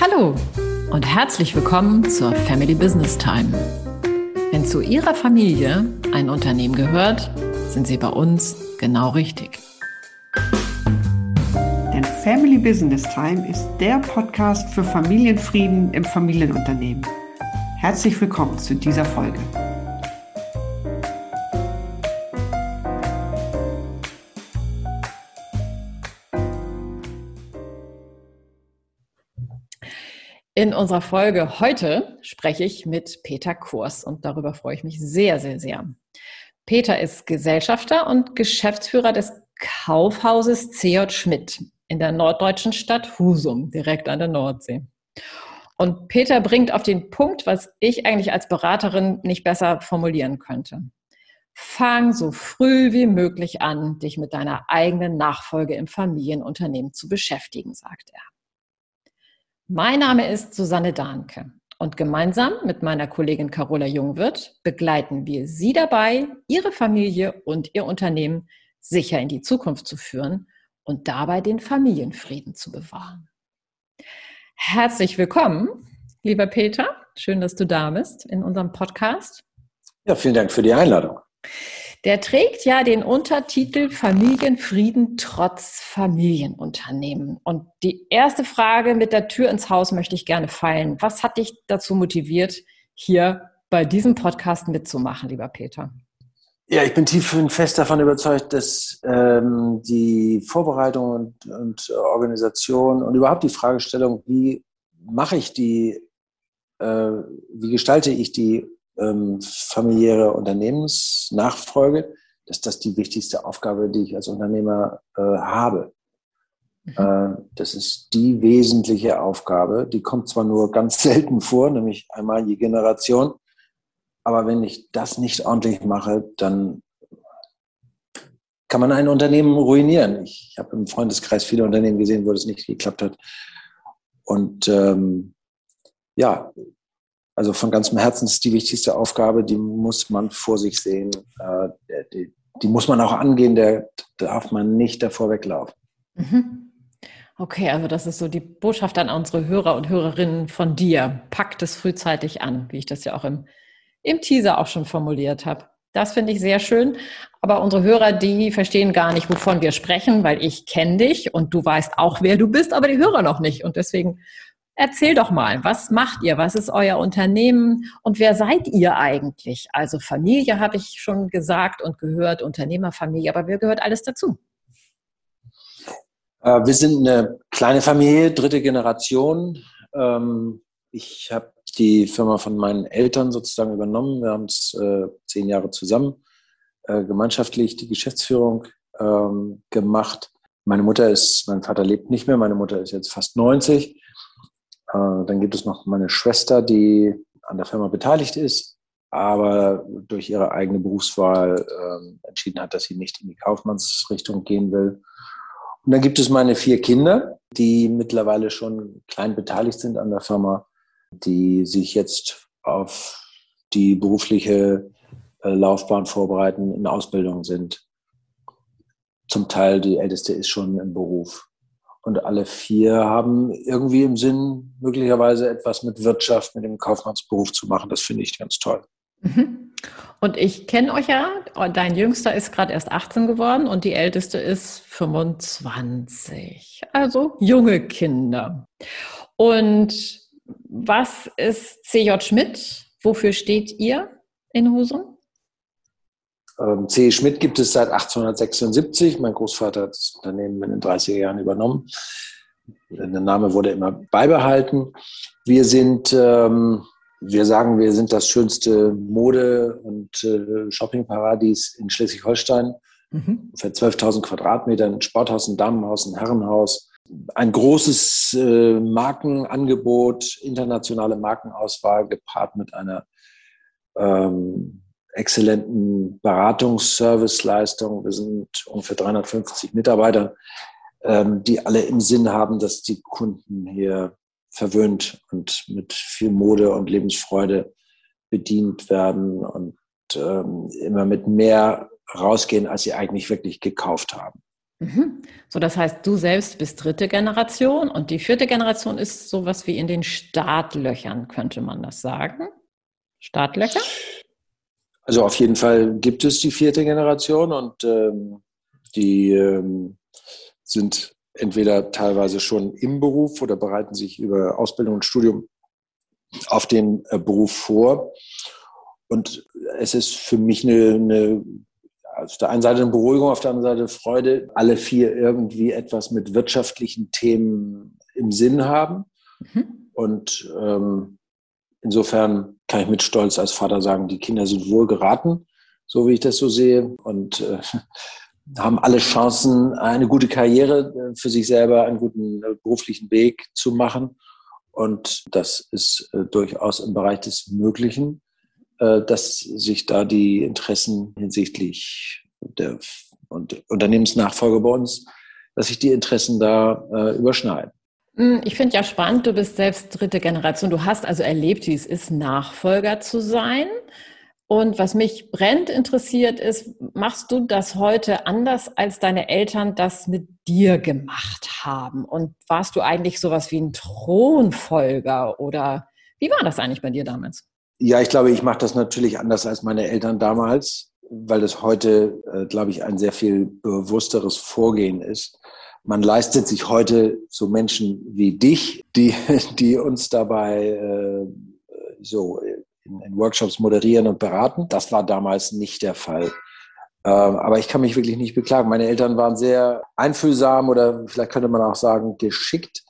Hallo und herzlich willkommen zur Family Business Time. Wenn zu Ihrer Familie ein Unternehmen gehört, sind Sie bei uns genau richtig. Denn Family Business Time ist der Podcast für Familienfrieden im Familienunternehmen. Herzlich willkommen zu dieser Folge. In unserer Folge heute spreche ich mit Peter Kurs und darüber freue ich mich sehr, sehr, sehr. Peter ist Gesellschafter und Geschäftsführer des Kaufhauses CJ Schmidt in der norddeutschen Stadt Husum, direkt an der Nordsee. Und Peter bringt auf den Punkt, was ich eigentlich als Beraterin nicht besser formulieren könnte. Fang so früh wie möglich an, dich mit deiner eigenen Nachfolge im Familienunternehmen zu beschäftigen, sagt er. Mein Name ist Susanne Dahnke und gemeinsam mit meiner Kollegin Carola Jungwirth begleiten wir Sie dabei, Ihre Familie und Ihr Unternehmen sicher in die Zukunft zu führen und dabei den Familienfrieden zu bewahren. Herzlich willkommen, lieber Peter. Schön, dass du da bist in unserem Podcast. Ja, vielen Dank für die Einladung. Der trägt ja den Untertitel Familienfrieden trotz Familienunternehmen. Und die erste Frage mit der Tür ins Haus möchte ich gerne feilen. Was hat dich dazu motiviert, hier bei diesem Podcast mitzumachen, lieber Peter? Ja, ich bin tief und fest davon überzeugt, dass ähm, die Vorbereitung und, und, Organisation und überhaupt die Fragestellung, wie mache ich die, äh, wie gestalte ich die ähm, familiäre Unternehmensnachfolge, dass das die wichtigste Aufgabe, die ich als Unternehmer äh, habe. Mhm. Äh, das ist die wesentliche Aufgabe. Die kommt zwar nur ganz selten vor, nämlich einmal je Generation, aber wenn ich das nicht ordentlich mache, dann kann man ein Unternehmen ruinieren. Ich habe im Freundeskreis viele Unternehmen gesehen, wo das nicht geklappt hat. Und ähm, ja, also von ganzem Herzen ist die wichtigste Aufgabe, die muss man vor sich sehen, äh, die, die, muss man auch angehen, der darf man nicht davor weglaufen. Mhm. Okay, also das ist so die Botschaft an unsere Hörer und Hörerinnen von dir. Packt es frühzeitig an, wie ich das ja auch im, im Teaser auch schon formuliert habe. Das finde ich sehr schön. Aber unsere Hörer, die verstehen gar nicht, wovon wir sprechen, weil ich kenne dich und du weißt auch, wer du bist, aber die Hörer noch nicht. Und deswegen Erzähl doch mal, was macht ihr? Was ist euer Unternehmen? Und wer seid ihr eigentlich? Also Familie habe ich schon gesagt und gehört, Unternehmerfamilie, aber wer gehört alles dazu? Äh, wir sind eine kleine Familie, dritte Generation. Ähm, ich habe die Firma von meinen Eltern sozusagen übernommen. Wir haben es äh, zehn Jahre zusammen äh, gemeinschaftlich die Geschäftsführung ähm, gemacht. Meine Mutter ist, mein Vater lebt nicht mehr, meine Mutter ist jetzt fast 90. Äh, dann gibt es noch meine Schwester, die an der Firma beteiligt ist, aber durch ihre eigene Berufswahl äh, entschieden hat, dass sie nicht in die Kaufmannsrichtung gehen will. Und dann gibt es meine vier Kinder, die mittlerweile schon klein beteiligt sind an der Firma, die sich jetzt auf die berufliche äh, Laufbahn vorbereiten, in Ausbildung sind. Zum Teil die älteste ist schon im Beruf. Und alle vier haben irgendwie im Sinn, möglicherweise etwas mit Wirtschaft, mit dem Kaufmannsberuf zu machen. Das finde ich ganz toll. Mhm. Und ich kenne euch ja, dein Jüngster ist gerade erst 18 geworden und die älteste ist 25. Also junge Kinder. Und was ist CJ Schmidt? Wofür steht ihr in Husum? Ähm, C. Schmidt gibt es seit 1876. Mein Großvater hat das Unternehmen in den 30er Jahren übernommen. Der Name wurde immer beibehalten. Wir sind, ähm, wir sagen, wir sind das schönste Mode- und äh, Shoppingparadies in Schleswig-Holstein. Mhm. Für 12.000 Quadratmeter, ein Sporthaus, ein Damenhaus, ein Herrenhaus. Ein großes äh, Markenangebot, internationale Markenauswahl gepaart mit einer ähm, exzellenten Beratungsserviceleistung. Wir sind ungefähr 350 Mitarbeiter, ähm, die alle im Sinn haben, dass die Kunden hier verwöhnt und mit viel Mode und Lebensfreude bedient werden und ähm, immer mit mehr rausgehen, als sie eigentlich wirklich gekauft haben. Mhm. So, das heißt, du selbst bist dritte Generation und die vierte Generation ist sowas wie in den Startlöchern, könnte man das sagen? Startlöcher? Also auf jeden Fall gibt es die vierte Generation und ähm, die ähm, sind entweder teilweise schon im Beruf oder bereiten sich über Ausbildung und Studium auf den äh, Beruf vor. Und es ist für mich eine, eine auf der einen Seite eine Beruhigung, auf der anderen Seite Freude, alle vier irgendwie etwas mit wirtschaftlichen Themen im Sinn haben. Mhm. Und ähm, insofern kann ich mit Stolz als Vater sagen, die Kinder sind wohl geraten, so wie ich das so sehe, und äh, haben alle Chancen, eine gute Karriere äh, für sich selber, einen guten äh, beruflichen Weg zu machen. Und das ist äh, durchaus im Bereich des Möglichen. Äh, dass sich da die Interessen hinsichtlich der und Unternehmensnachfolge bei uns, dass sich die Interessen da äh, überschneiden. Hm, ich finde ja spannend, du bist selbst dritte Generation. Du hast also erlebt, wie es ist, Nachfolger zu sein. Und was mich brennend interessiert ist, machst du das heute anders, als deine Eltern das mit dir gemacht haben? Und warst du eigentlich sowas wie ein Thronfolger oder wie war das eigentlich bei dir damals? Ja, ich glaube, ich mache das natürlich anders als meine Eltern damals, weil das heute, äh, glaube ich, ein sehr viel bewussteres Vorgehen ist. Man leistet sich heute so Menschen wie dich, die, die uns dabei äh, so in, in Workshops moderieren und beraten. Das war damals nicht der Fall. Ähm, aber ich kann mich wirklich nicht beklagen. Meine Eltern waren sehr einfühlsam oder vielleicht könnte man auch sagen geschickt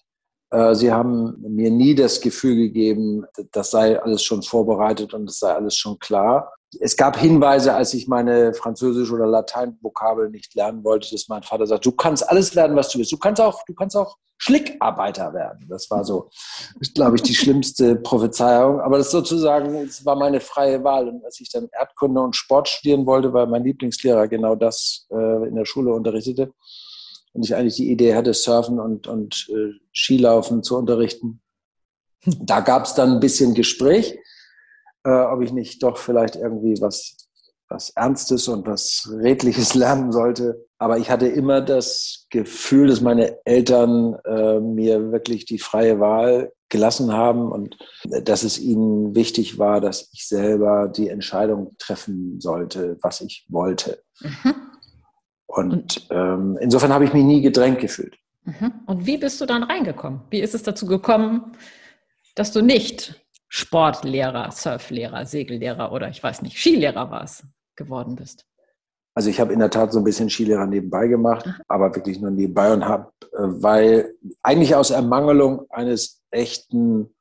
äh, sie haben mir nie das Gefühl gegeben, das sei alles schon vorbereitet und es sei alles schon klar. Es gab Hinweise, als ich meine Französisch- oder Latein-Vokabel nicht lernen wollte, dass mein Vater sagt, du kannst alles werden, was du willst. Du kannst auch, du kannst auch Schlickarbeiter werden. Das war so, glaube ich, die schlimmste Prophezeiung. Aber das sozusagen, es war meine freie Wahl. Und als ich dann Erdkunde und Sport studieren wollte, weil mein Lieblingslehrer genau das äh, in der Schule unterrichtete, und ich eigentlich die Idee hatte, Surfen und, und äh, Skilaufen zu unterrichten. Da gab es dann ein bisschen Gespräch, äh, ob ich nicht doch vielleicht irgendwie was, was Ernstes und was Redliches lernen sollte. Aber ich hatte immer das Gefühl, dass meine Eltern äh, mir wirklich die freie Wahl gelassen haben und dass es ihnen wichtig war, dass ich selber die Entscheidung treffen sollte, was ich wollte. Mhm. Und, und ähm, insofern habe ich mich nie gedrängt gefühlt. Mhm. Und wie bist du dann reingekommen? Wie ist es dazu gekommen, dass du nicht Sportlehrer, Surflehrer, Segellehrer oder ich weiß nicht, Skilehrer warst, geworden bist? Also ich habe in der Tat so ein bisschen Skilehrer nebenbei gemacht, Aha. aber wirklich nur nebenbei und habe, äh, weil eigentlich aus Ermangelung eines echten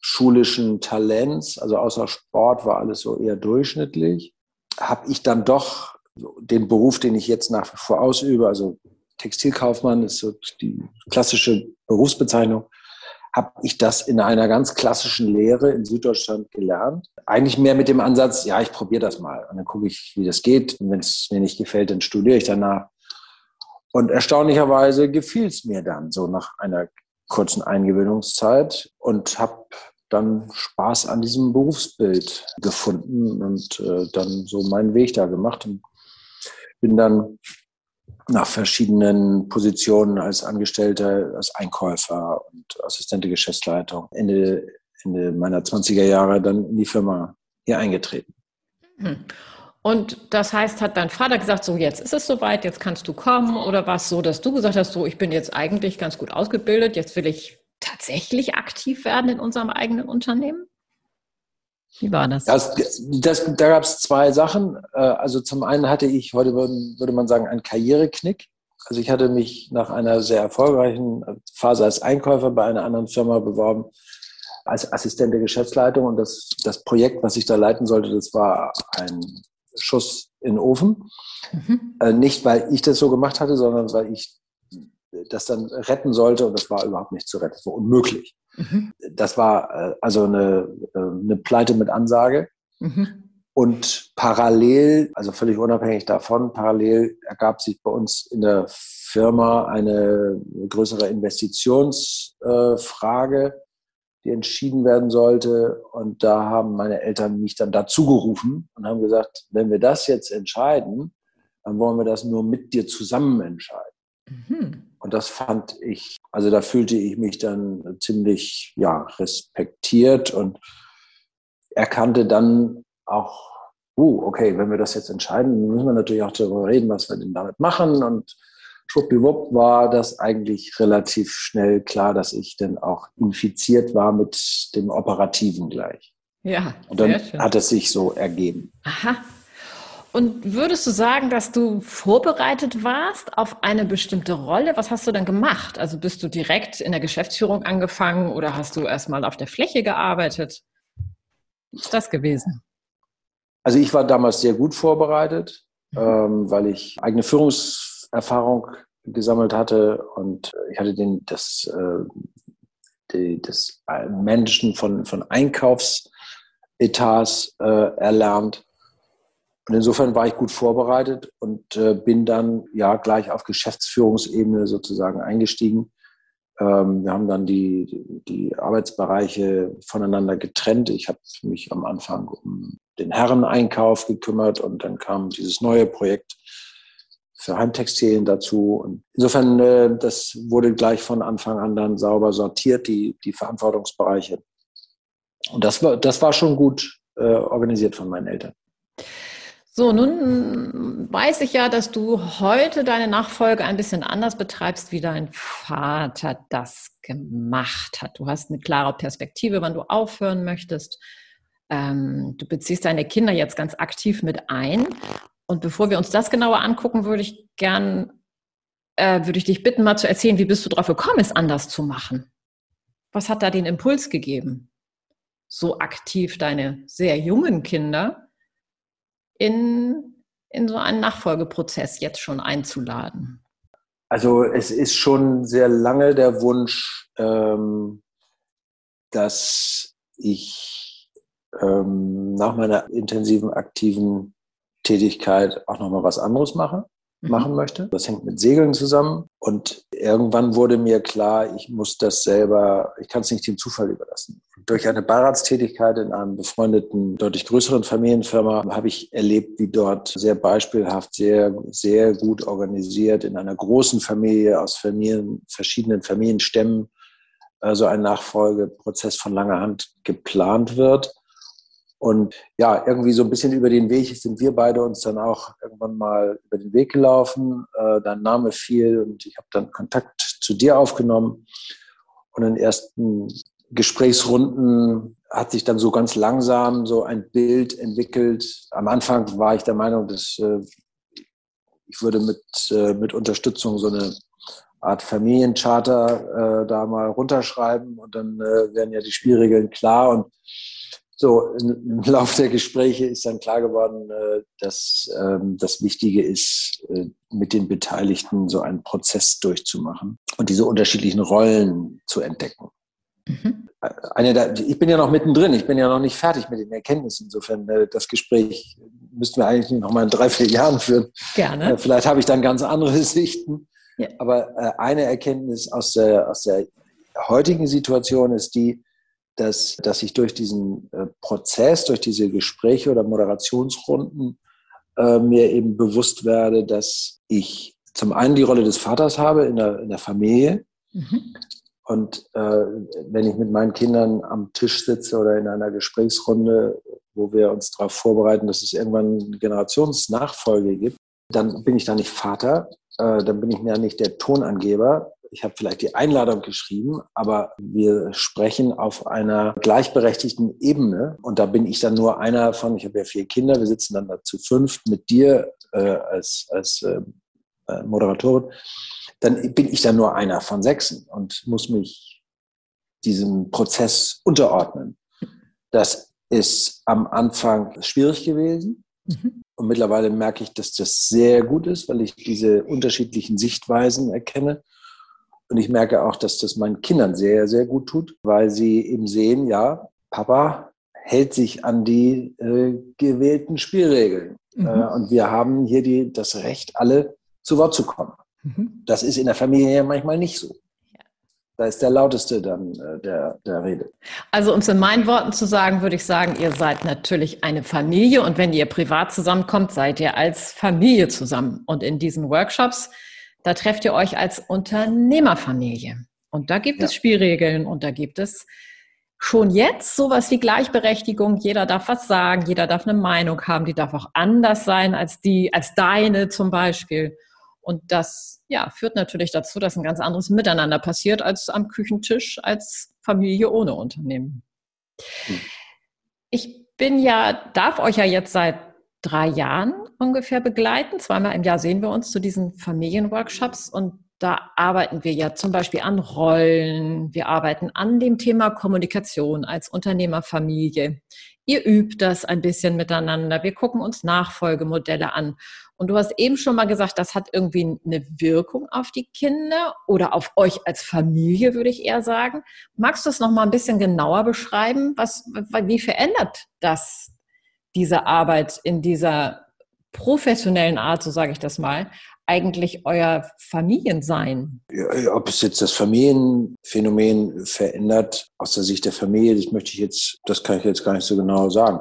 schulischen Talents, also außer Sport war alles so eher durchschnittlich, habe ich dann doch den Beruf, den ich jetzt nach wie vor ausübe, also Textilkaufmann ist so die klassische Berufsbezeichnung, habe ich das in einer ganz klassischen Lehre in Süddeutschland gelernt. Eigentlich mehr mit dem Ansatz, ja, ich probiere das mal und dann gucke ich, wie das geht. Und wenn es mir nicht gefällt, dann studiere ich danach. Und erstaunlicherweise gefiel es mir dann so nach einer kurzen Eingewöhnungszeit und habe dann Spaß an diesem Berufsbild gefunden und äh, dann so meinen Weg da gemacht. Und bin dann nach verschiedenen Positionen als Angestellter, als Einkäufer und Assistent der Geschäftsleitung Ende, Ende meiner 20er Jahre dann in die Firma hier eingetreten. Hm. Und das heißt, hat dein Vater gesagt, so jetzt ist es soweit, jetzt kannst du kommen? Oder war es so, dass du gesagt hast, so ich bin jetzt eigentlich ganz gut ausgebildet, jetzt will ich tatsächlich aktiv werden in unserem eigenen Unternehmen? Wie war das? das, das da gab es zwei Sachen. Äh, also zum einen hatte ich, heute würde man sagen, einen Karriereknick. Also ich hatte mich nach einer sehr erfolgreichen Phase als Einkäufer bei einer anderen Firma beworben, als Assistent der Geschäftsleitung. Und das, das Projekt, was ich da leiten sollte, das war ein Schuss in den Ofen. Mhm. Äh, nicht, weil ich das so gemacht hatte, sondern weil ich das dann retten sollte. Und das war überhaupt nicht zu retten. Das war unmöglich. Mhm. Das war äh, also eine, äh, eine Pleite mit Ansage. Mhm. Und parallel, also völlig unabhängig davon, parallel ergab sich bei uns in der Firma eine größere Investitionsfrage, äh, die entschieden werden sollte. Und da haben meine Eltern mich dann dazu gerufen und haben gesagt, wenn wir das jetzt entscheiden, dann wollen wir das nur mit dir zusammen entscheiden. und das fand ich, also da fühlte ich mich dann ziemlich, ja, respektiert und erkannte dann auch, uh, okay, wenn wir das jetzt entscheiden, müssen wir natürlich auch darüber reden, was wir denn damit machen und schwuppdiwupp war das eigentlich relativ schnell klar, dass ich dann auch infiziert war mit dem Operativen gleich. Ja, und dann hat es sich so ergeben. Aha. Und würdest du sagen, dass du vorbereitet warst auf eine bestimmte Rolle? Was hast du denn gemacht? Also bist du direkt in der Geschäftsführung angefangen oder hast du erstmal auf der Fläche gearbeitet? Wie ist das gewesen? Also ich war damals sehr gut vorbereitet, mhm. ähm, weil ich eigene Führungserfahrung gesammelt hatte und ich hatte den, das, äh, die, das Menschen von, von Einkaufsetats äh, erlernt und insofern war ich gut vorbereitet und äh, bin dann ja gleich auf Geschäftsführungsebene sozusagen eingestiegen. Ähm, wir haben dann die, die Arbeitsbereiche voneinander getrennt. Ich habe mich am Anfang um den Herreneinkauf gekümmert und dann kam dieses neue Projekt für Heimtextilien dazu. Und insofern, äh, das wurde gleich von Anfang an dann sauber sortiert, die, die Verantwortungsbereiche. Und das war, das war schon gut äh, organisiert von meinen Eltern. So, nun weiß ich ja, dass du heute deine Nachfolge ein bisschen anders betreibst, wie dein Vater das gemacht hat. Du hast eine klare Perspektive, wann du aufhören möchtest. Ähm, du beziehst deine Kinder jetzt ganz aktiv mit ein. Und bevor wir uns das genauer angucken, würde ich gern, äh, würde ich dich bitten, mal zu erzählen, wie bist du darauf gekommen, es anders zu machen? Was hat da den Impuls gegeben? So aktiv deine sehr jungen Kinder in, in so einen Nachfolgeprozess jetzt schon einzuladen? Also es ist schon sehr lange der Wunsch, ähm, dass ich ähm, nach meiner intensiven, aktiven Tätigkeit auch nochmal was anderes mache. Mhm. machen möchte. Das hängt mit Segeln zusammen. Und irgendwann wurde mir klar, ich muss das selber, ich kann es nicht dem Zufall überlassen. Durch eine Beiratstätigkeit in einem befreundeten, deutlich größeren Familienfirma habe ich erlebt, wie dort sehr beispielhaft, sehr, sehr gut organisiert in einer großen Familie aus Familien, verschiedenen Familienstämmen so also ein Nachfolgeprozess von langer Hand geplant wird. Und ja, irgendwie so ein bisschen über den Weg sind wir beide uns dann auch irgendwann mal über den Weg gelaufen. Äh, dein Name fiel und ich habe dann Kontakt zu dir aufgenommen. Und in ersten Gesprächsrunden hat sich dann so ganz langsam so ein Bild entwickelt. Am Anfang war ich der Meinung, dass äh, ich würde mit, äh, mit Unterstützung so eine Art Familiencharter äh, da mal runterschreiben und dann äh, wären ja die Spielregeln klar und so, im Laufe der Gespräche ist dann klar geworden, äh, dass ähm, das Wichtige ist, äh, mit den Beteiligten so einen Prozess durchzumachen und diese unterschiedlichen Rollen zu entdecken. Mhm. Eine der, ich bin ja noch mittendrin, ich bin ja noch nicht fertig mit den Erkenntnissen. Insofern, äh, das Gespräch müssten wir eigentlich noch mal in drei, vier Jahren führen. Gerne. Vielleicht habe ich dann ganz andere Sichten. Ja. Aber eine Erkenntnis aus der, aus der heutigen Situation ist die, dass, dass ich durch diesen äh, Prozess, durch diese Gespräche oder Moderationsrunden äh, mir eben bewusst werde, dass ich zum einen die Rolle des Vaters habe in der, in der Familie. Mhm. Und äh, wenn ich mit meinen Kindern am Tisch sitze oder in einer Gesprächsrunde, wo wir uns darauf vorbereiten, dass es irgendwann eine Generationsnachfolge gibt, dann bin ich da nicht Vater, äh, dann bin ich ja nicht der Tonangeber, ich habe vielleicht die Einladung geschrieben, aber wir sprechen auf einer gleichberechtigten Ebene. Und da bin ich dann nur einer von, ich habe ja vier Kinder, wir sitzen dann da zu fünft mit dir äh, als, als äh, äh Moderatorin. Dann bin ich dann nur einer von sechsen und muss mich diesem Prozess unterordnen. Das ist am Anfang schwierig gewesen. Mhm. Und mittlerweile merke ich, dass das sehr gut ist, weil ich diese unterschiedlichen Sichtweisen erkenne und ich merke auch, dass das meinen Kindern sehr, sehr gut tut, weil sie eben sehen, ja, Papa hält sich an die äh, gewählten Spielregeln. Mhm. Äh, und wir haben hier die, das Recht, alle zu Wort zu kommen. Mhm. Das ist in der Familie ja manchmal nicht so. Da ist der lauteste dann äh, der, der Rede. Also um es in meinen Worten zu sagen, würde ich sagen, ihr seid natürlich eine Familie und wenn ihr privat zusammenkommt, seid ihr als Familie zusammen. Und in diesen Workshops Da trefft ihr euch als Unternehmerfamilie. Und da gibt ja. es Spielregeln und da gibt es schon jetzt sowas wie Gleichberechtigung. Jeder darf was sagen, jeder darf eine Meinung haben, die darf auch anders sein als die, als deine zum Beispiel. Und das ja, führt natürlich dazu, dass ein ganz anderes Miteinander passiert als am Küchentisch als Familie ohne Unternehmen. Hm. Ich bin ja, darf euch ja jetzt seit drei Jahren ungefähr begleiten. Zweimal im Jahr sehen wir uns zu diesen Familienworkshops und da arbeiten wir ja zum Beispiel an Rollen, wir arbeiten an dem Thema Kommunikation als Unternehmerfamilie. Ihr übt das ein bisschen miteinander. Wir gucken uns Nachfolgemodelle an. Und du hast eben schon mal gesagt, das hat irgendwie eine Wirkung auf die Kinder oder auf euch als Familie, würde ich eher sagen. Magst du es noch mal ein bisschen genauer beschreiben? Was, wie verändert das diese Arbeit in dieser professionellen Art, so sage ich das mal, eigentlich euer Familiensein? Ob es jetzt das Familienphänomen verändert aus der Sicht der Familie, das möchte ich jetzt, das kann ich jetzt gar nicht so genau sagen.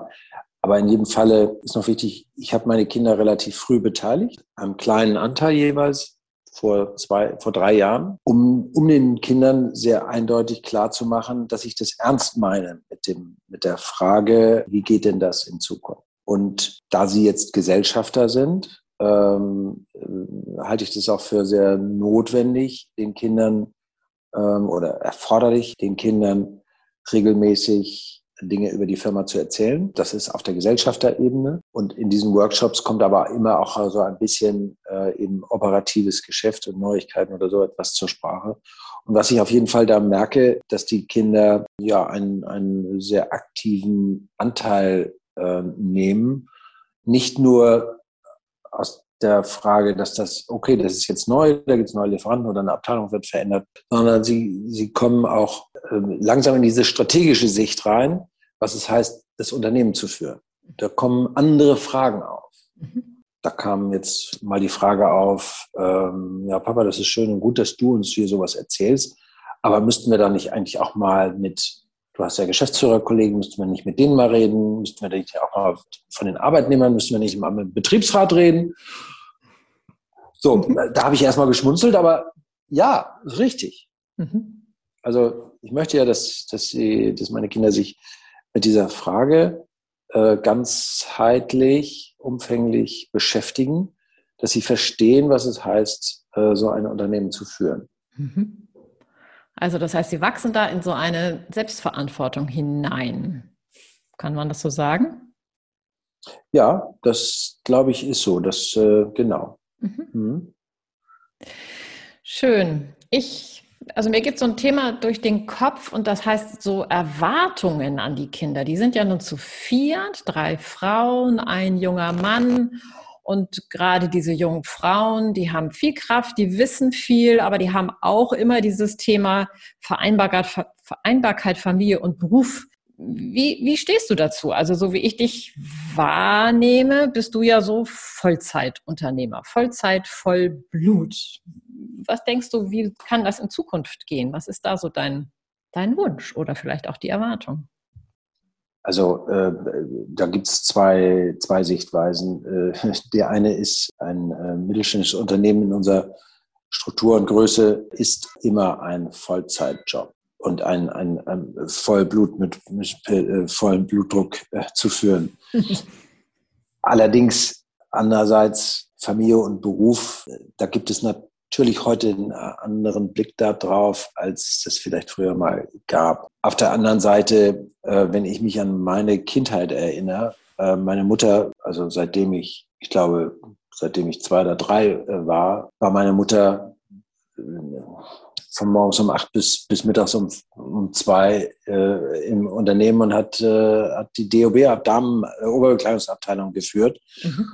Aber in jedem Falle ist noch wichtig, ich habe meine Kinder relativ früh beteiligt, einem kleinen Anteil jeweils vor zwei, vor drei Jahren, um, um den Kindern sehr eindeutig klar zu machen, dass ich das ernst meine mit dem, mit der Frage, wie geht denn das in Zukunft? Und da sie jetzt Gesellschafter sind, ähm, äh, halte ich das auch für sehr notwendig, den Kindern ähm, oder erforderlich, den Kindern regelmäßig Dinge über die Firma zu erzählen. Das ist auf der Gesellschafterebene. Und in diesen Workshops kommt aber immer auch so ein bisschen äh, eben operatives Geschäft und Neuigkeiten oder so etwas zur Sprache. Und was ich auf jeden Fall da merke, dass die Kinder ja einen, einen sehr aktiven Anteil äh, nehmen. Nicht nur aus der Frage, dass das, okay, das ist jetzt neu, da gibt es neue Lieferanten oder eine Abteilung wird verändert, sondern sie, sie kommen auch äh, langsam in diese strategische Sicht rein, was es heißt, das Unternehmen zu führen. Da kommen andere Fragen auf. Mhm. Da kam jetzt mal die Frage auf, ähm, ja, Papa, das ist schön und gut, dass du uns hier sowas erzählst, aber müssten wir da nicht eigentlich auch mal mit Du hast ja Geschäftsführerkollegen, müssten wir nicht mit denen mal reden? Müssten wir nicht auch mal von den Arbeitnehmern, müssten wir nicht mal mit dem Betriebsrat reden? So, mhm. da habe ich erstmal geschmunzelt, aber ja, richtig. Mhm. Also ich möchte ja, dass, dass, sie, dass meine Kinder sich mit dieser Frage äh, ganzheitlich, umfänglich beschäftigen, dass sie verstehen, was es heißt, äh, so ein Unternehmen zu führen. Mhm. Also das heißt, sie wachsen da in so eine Selbstverantwortung hinein. Kann man das so sagen? Ja, das glaube ich ist so. Das äh, genau. Mhm. Mhm. Schön. Ich, also mir geht so ein Thema durch den Kopf und das heißt so Erwartungen an die Kinder. Die sind ja nun zu viert, drei Frauen, ein junger Mann und gerade diese jungen Frauen, die haben viel Kraft, die wissen viel, aber die haben auch immer dieses Thema Vereinbarkeit, Vereinbarkeit Familie und Beruf. Wie, wie stehst du dazu? Also so wie ich dich wahrnehme, bist du ja so Vollzeitunternehmer, Vollzeit, Vollblut. Was denkst du, wie kann das in Zukunft gehen? Was ist da so dein, dein Wunsch oder vielleicht auch die Erwartung? Also äh, da gibt es zwei, zwei Sichtweisen. Äh, der eine ist ein äh, mittelständisches Unternehmen in unserer Struktur und Größe ist immer ein Vollzeitjob und ein, ein, ein Vollblut mit, mit äh, vollem Blutdruck äh, zu führen. Allerdings andererseits Familie und Beruf, da gibt es natürlich heute einen anderen Blick darauf, als es vielleicht früher mal gab. Auf der anderen Seite, äh, wenn ich mich an meine Kindheit erinnere, äh, meine Mutter, also seitdem ich, ich glaube, seitdem ich zwei oder drei äh, war, war meine Mutter äh, von morgens um acht bis, bis mittags um, um zwei äh, im Unternehmen und hat, äh, hat die DOB, Damen, Oberbekleidungsabteilung geführt. Mhm.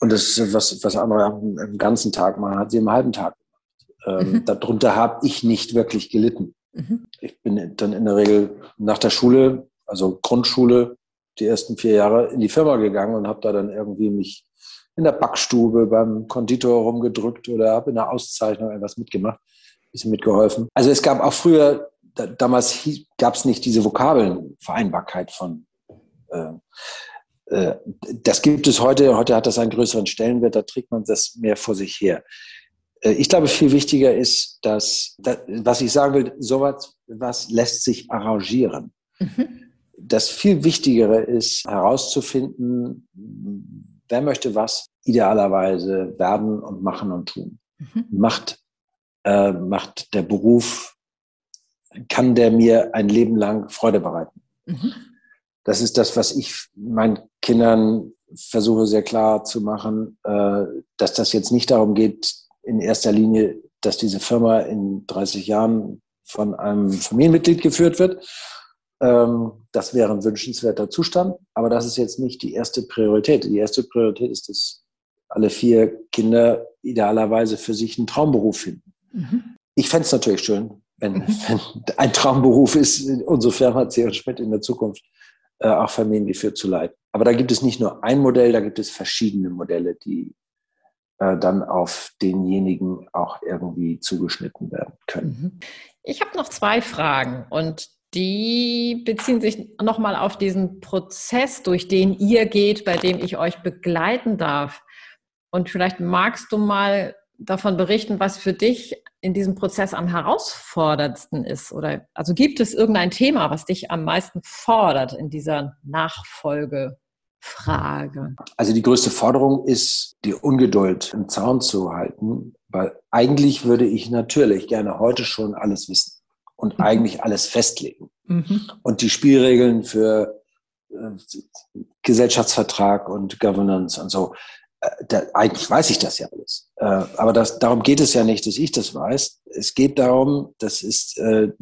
Und das ist was, was andere am ganzen Tag machen, hat sie im halben Tag gemacht. Ähm, mhm. Darunter habe ich nicht wirklich gelitten. Mhm. Ich bin dann in der Regel nach der Schule, also Grundschule, die ersten vier Jahre in die Firma gegangen und habe da dann irgendwie mich in der Backstube beim Konditor rumgedrückt oder habe in der Auszeichnung etwas mitgemacht, bisschen mitgeholfen. Also es gab auch früher, da, damals gab es nicht diese Vokabeln, Vereinbarkeit von äh, äh, das gibt es heute. Heute hat das einen größeren Stellenwert. Da trägt man das mehr vor sich her. Äh, ich glaube, viel wichtiger ist, dass, was ich sagen will, sowas was lässt sich arrangieren. Mhm. Das viel Wichtigere ist herauszufinden, wer möchte was idealerweise werden und machen und tun. Mhm. Macht, äh, macht der Beruf, kann der mir ein Leben lang Freude bereiten? Mhm. Das ist das, was ich meinen Kindern versuche sehr klar zu machen, äh, dass das jetzt nicht darum geht, in erster Linie, dass diese Firma in 30 Jahren von einem Familienmitglied geführt wird. Ähm, das wäre ein wünschenswerter Zustand, aber das ist jetzt nicht die erste Priorität. Die erste Priorität ist, dass alle vier Kinder idealerweise für sich einen Traumberuf finden. Mhm. Ich fände es natürlich schön, wenn, mhm. wenn, ein Traumberuf ist, unsere Firma C. Schmidt in der Zukunft äh, auch familiengeführt zu leiten. Aber da gibt es nicht nur ein Modell, da gibt es verschiedene Modelle, die äh, dann auf denjenigen auch irgendwie zugeschnitten werden können. Mhm. Ich habe noch zwei Fragen und die beziehen sich nochmal auf diesen Prozess, durch den ihr geht, bei dem ich euch begleiten darf. Und vielleicht magst du mal davon berichten, was für dich in diesem Prozess am herausforderndsten ist? Oder also gibt es irgendein Thema, was dich am meisten fordert in dieser Nachfolge? Frage? Also die größte Forderung ist, die Ungeduld im Zaun zu halten, weil eigentlich würde ich natürlich gerne heute schon alles wissen und mhm. eigentlich alles festlegen. Mhm. Und die Spielregeln für äh, Gesellschaftsvertrag und Governance und so, da, eigentlich weiß ich das ja alles. Äh, aber das, darum geht es ja nicht, dass ich das weiß. Es geht darum, das ist äh,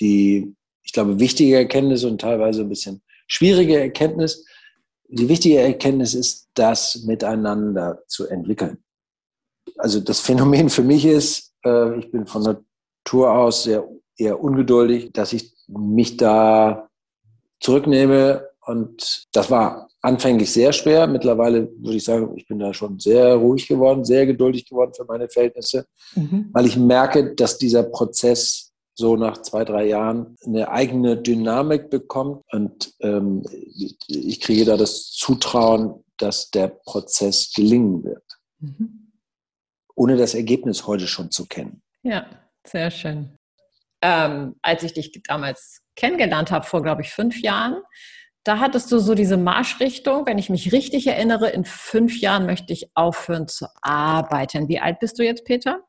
die, ich glaube, wichtige Erkenntnis und teilweise ein bisschen schwierige Erkenntnis, die wichtige Erkenntnis ist, das miteinander zu entwickeln. Also das Phänomen für mich ist, äh, ich bin von Natur aus sehr eher ungeduldig, dass ich mich da zurücknehme und das war anfänglich sehr schwer. Mittlerweile würde ich sagen, ich bin da schon sehr ruhig geworden, sehr geduldig geworden für meine Verhältnisse, mhm. weil ich merke, dass dieser Prozess so nach zwei, drei Jahren eine eigene Dynamik bekommt. Und ähm, ich kriege da das Zutrauen, dass der Prozess gelingen wird. Mhm. Ohne das Ergebnis heute schon zu kennen. Ja, sehr schön. Ähm, als ich dich damals kennengelernt habe, vor, glaube ich, fünf Jahren, da hattest du so diese Marschrichtung, wenn ich mich richtig erinnere, in fünf Jahren möchte ich aufhören zu arbeiten. Wie alt bist du jetzt, Peter?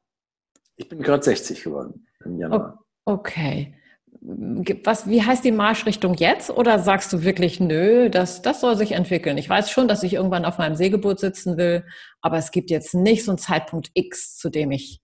Ich bin gerade 60 geworden im Januar. Okay. Was, wie heißt die Marschrichtung jetzt? Oder sagst du wirklich, nö, das, das soll sich entwickeln? Ich weiß schon, dass ich irgendwann auf meinem Segelboot sitzen will, aber es gibt jetzt nicht so einen Zeitpunkt X, zu dem ich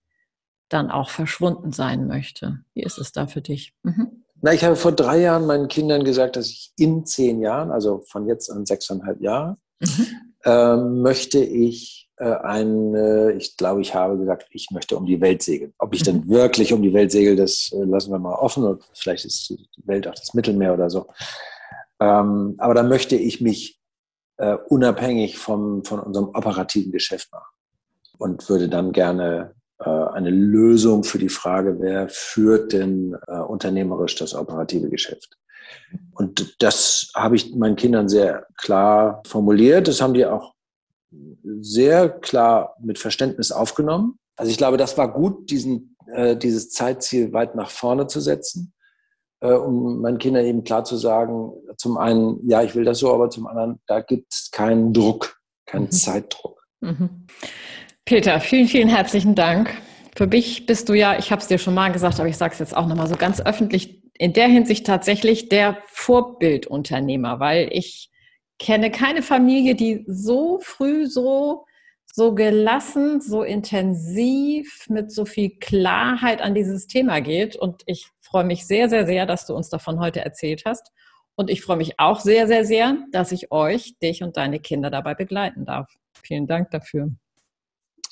dann auch verschwunden sein möchte. Wie ist es da für dich? Mhm. Na, ich habe vor drei Jahren meinen Kindern gesagt, dass ich in zehn Jahren, also von jetzt an sechseinhalb Jahre, mhm. äh, möchte ich äh, ein, ich glaube, ich habe gesagt, ich möchte um die Welt segeln. Ob ich dann mhm. wirklich um die Welt segel, das äh, lassen wir mal offen. Und vielleicht ist die Welt auch das Mittelmeer oder so. Ähm, aber da möchte ich mich äh, unabhängig vom, von unserem operativen Geschäft machen und würde dann gerne eine Lösung für die Frage, wer führt denn unternehmerisch das operative Geschäft. Und das habe ich meinen Kindern sehr klar formuliert. Das haben die auch sehr klar mit Verständnis aufgenommen. Also ich glaube, das war gut, diesen, äh, dieses Zeitziel weit nach vorne zu setzen, äh, um meinen Kindern eben klar zu sagen, zum einen, ja, ich will das so, aber zum anderen, da gibt es keinen Druck, keinen mhm. Zeitdruck. Mhm. Peter, vielen, vielen herzlichen Dank. Für mich bist du ja, ich habe es dir schon mal gesagt, aber ich sage es jetzt auch nochmal so ganz öffentlich, in der Hinsicht tatsächlich der Vorbildunternehmer, weil ich kenne keine Familie, die so früh so so gelassen, so intensiv, mit so viel Klarheit an dieses Thema geht. Und ich freue mich sehr, sehr, sehr, dass du uns davon heute erzählt hast. Und ich freue mich auch sehr, sehr, sehr, dass ich euch, dich und deine Kinder dabei begleiten darf. Vielen Dank dafür.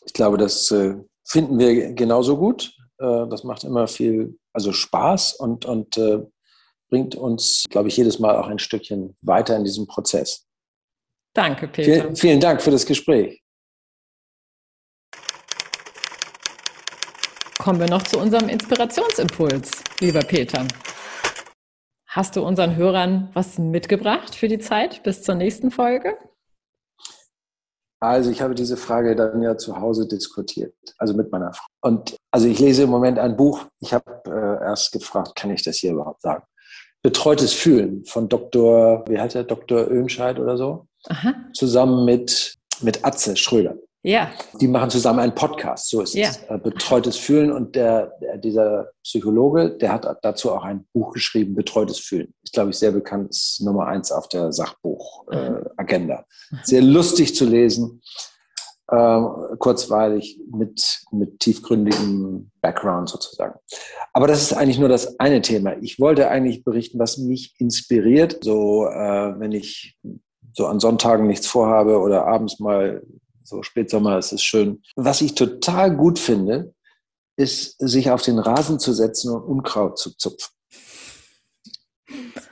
Ich glaube, das äh, finden wir genauso gut. Äh, das macht immer viel, also Spaß und, und äh, bringt uns, glaube ich, jedes Mal auch ein Stückchen weiter in diesem Prozess. Danke, Peter. Vielen, vielen Dank für das Gespräch. Kommen wir noch zu unserem Inspirationsimpuls, lieber Peter. Hast du unseren Hörern was mitgebracht für die Zeit bis zur nächsten Folge? Also ich habe diese Frage dann ja zu Hause diskutiert, also mit meiner Frau. Und also ich lese im Moment ein Buch. Ich habe äh, erst gefragt, kann ich das hier überhaupt sagen? Betreutes Fühlen von Dr. Wie heißt er? Dr. Öhmscheid oder so? Aha. Zusammen mit, mit Atze Schröder. Ja. Die machen zusammen einen Podcast, so ist ja. es. Äh, Betreutes Fühlen und der, der, dieser Psychologe, der hat dazu auch ein Buch geschrieben, Betreutes Fühlen. Ist, glaube ich, sehr bekannt, ist Nummer eins auf der Sachbuchagenda. Äh, sehr lustig zu lesen, äh, kurzweilig, mit, mit tiefgründigem Background sozusagen. Aber das ist eigentlich nur das eine Thema. Ich wollte eigentlich berichten, was mich inspiriert, so äh, wenn ich so an Sonntagen nichts vorhabe oder abends mal so Spätsommer ist es schön. Was ich total gut finde, ist, sich auf den Rasen zu setzen und Unkraut zu zupfen.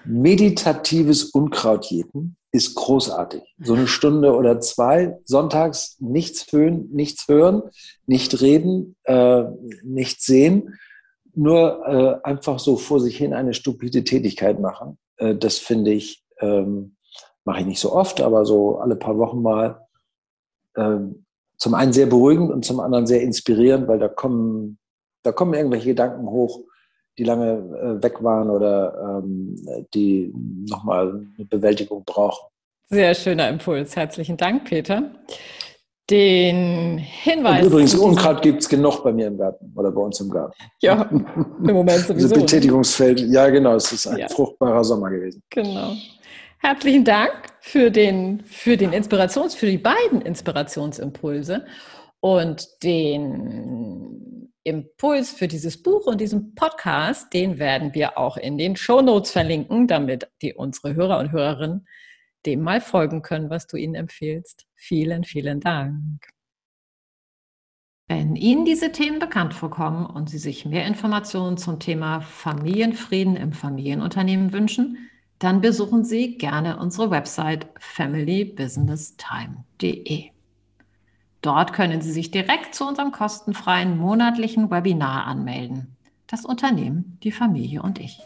Meditatives Unkrautjäten ist großartig. So eine Stunde oder zwei sonntags nichts hören, nichts hören, nicht reden, äh, nichts sehen, nur äh, einfach so vor sich hin eine stupide Tätigkeit machen. Äh, das finde ich, ähm, mache ich nicht so oft, aber so alle paar Wochen mal zum einen sehr beruhigend und zum anderen sehr inspirierend, weil da kommen, da kommen irgendwelche Gedanken hoch, die lange äh, weg waren oder ähm, die nochmal eine Bewältigung brauchen. Sehr schöner Impuls. Herzlichen Dank, Peter. Den Hinweis. Und übrigens, Unkraut gibt es genug bei mir im Garten oder bei uns im Garten. Ja, im Moment sowieso. Dieses Betätigungsfeld, ja genau, es ist ein ja. fruchtbarer Sommer gewesen. Genau. Herzlichen Dank für den, für den Inspirations, für die beiden Inspirationsimpulse und den Impuls für dieses Buch und diesen Podcast, den werden wir auch in den Show Notes verlinken, damit die unsere Hörer und Hörerinnen dem mal folgen können, was du ihnen empfehlst. Vielen, vielen Dank. Wenn Ihnen diese Themen bekannt vorkommen und Sie sich mehr Informationen zum Thema Familienfrieden im Familienunternehmen wünschen, dann besuchen Sie gerne unsere Website familybusinesstime.de. Dort können Sie sich direkt zu unserem kostenfreien monatlichen Webinar anmelden. Das Unternehmen, die Familie und ich.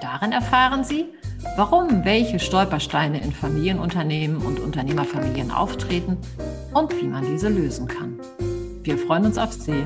Darin erfahren Sie, warum welche Stolpersteine in Familienunternehmen und Unternehmerfamilien auftreten und wie man diese lösen kann. Wir freuen uns auf Sie.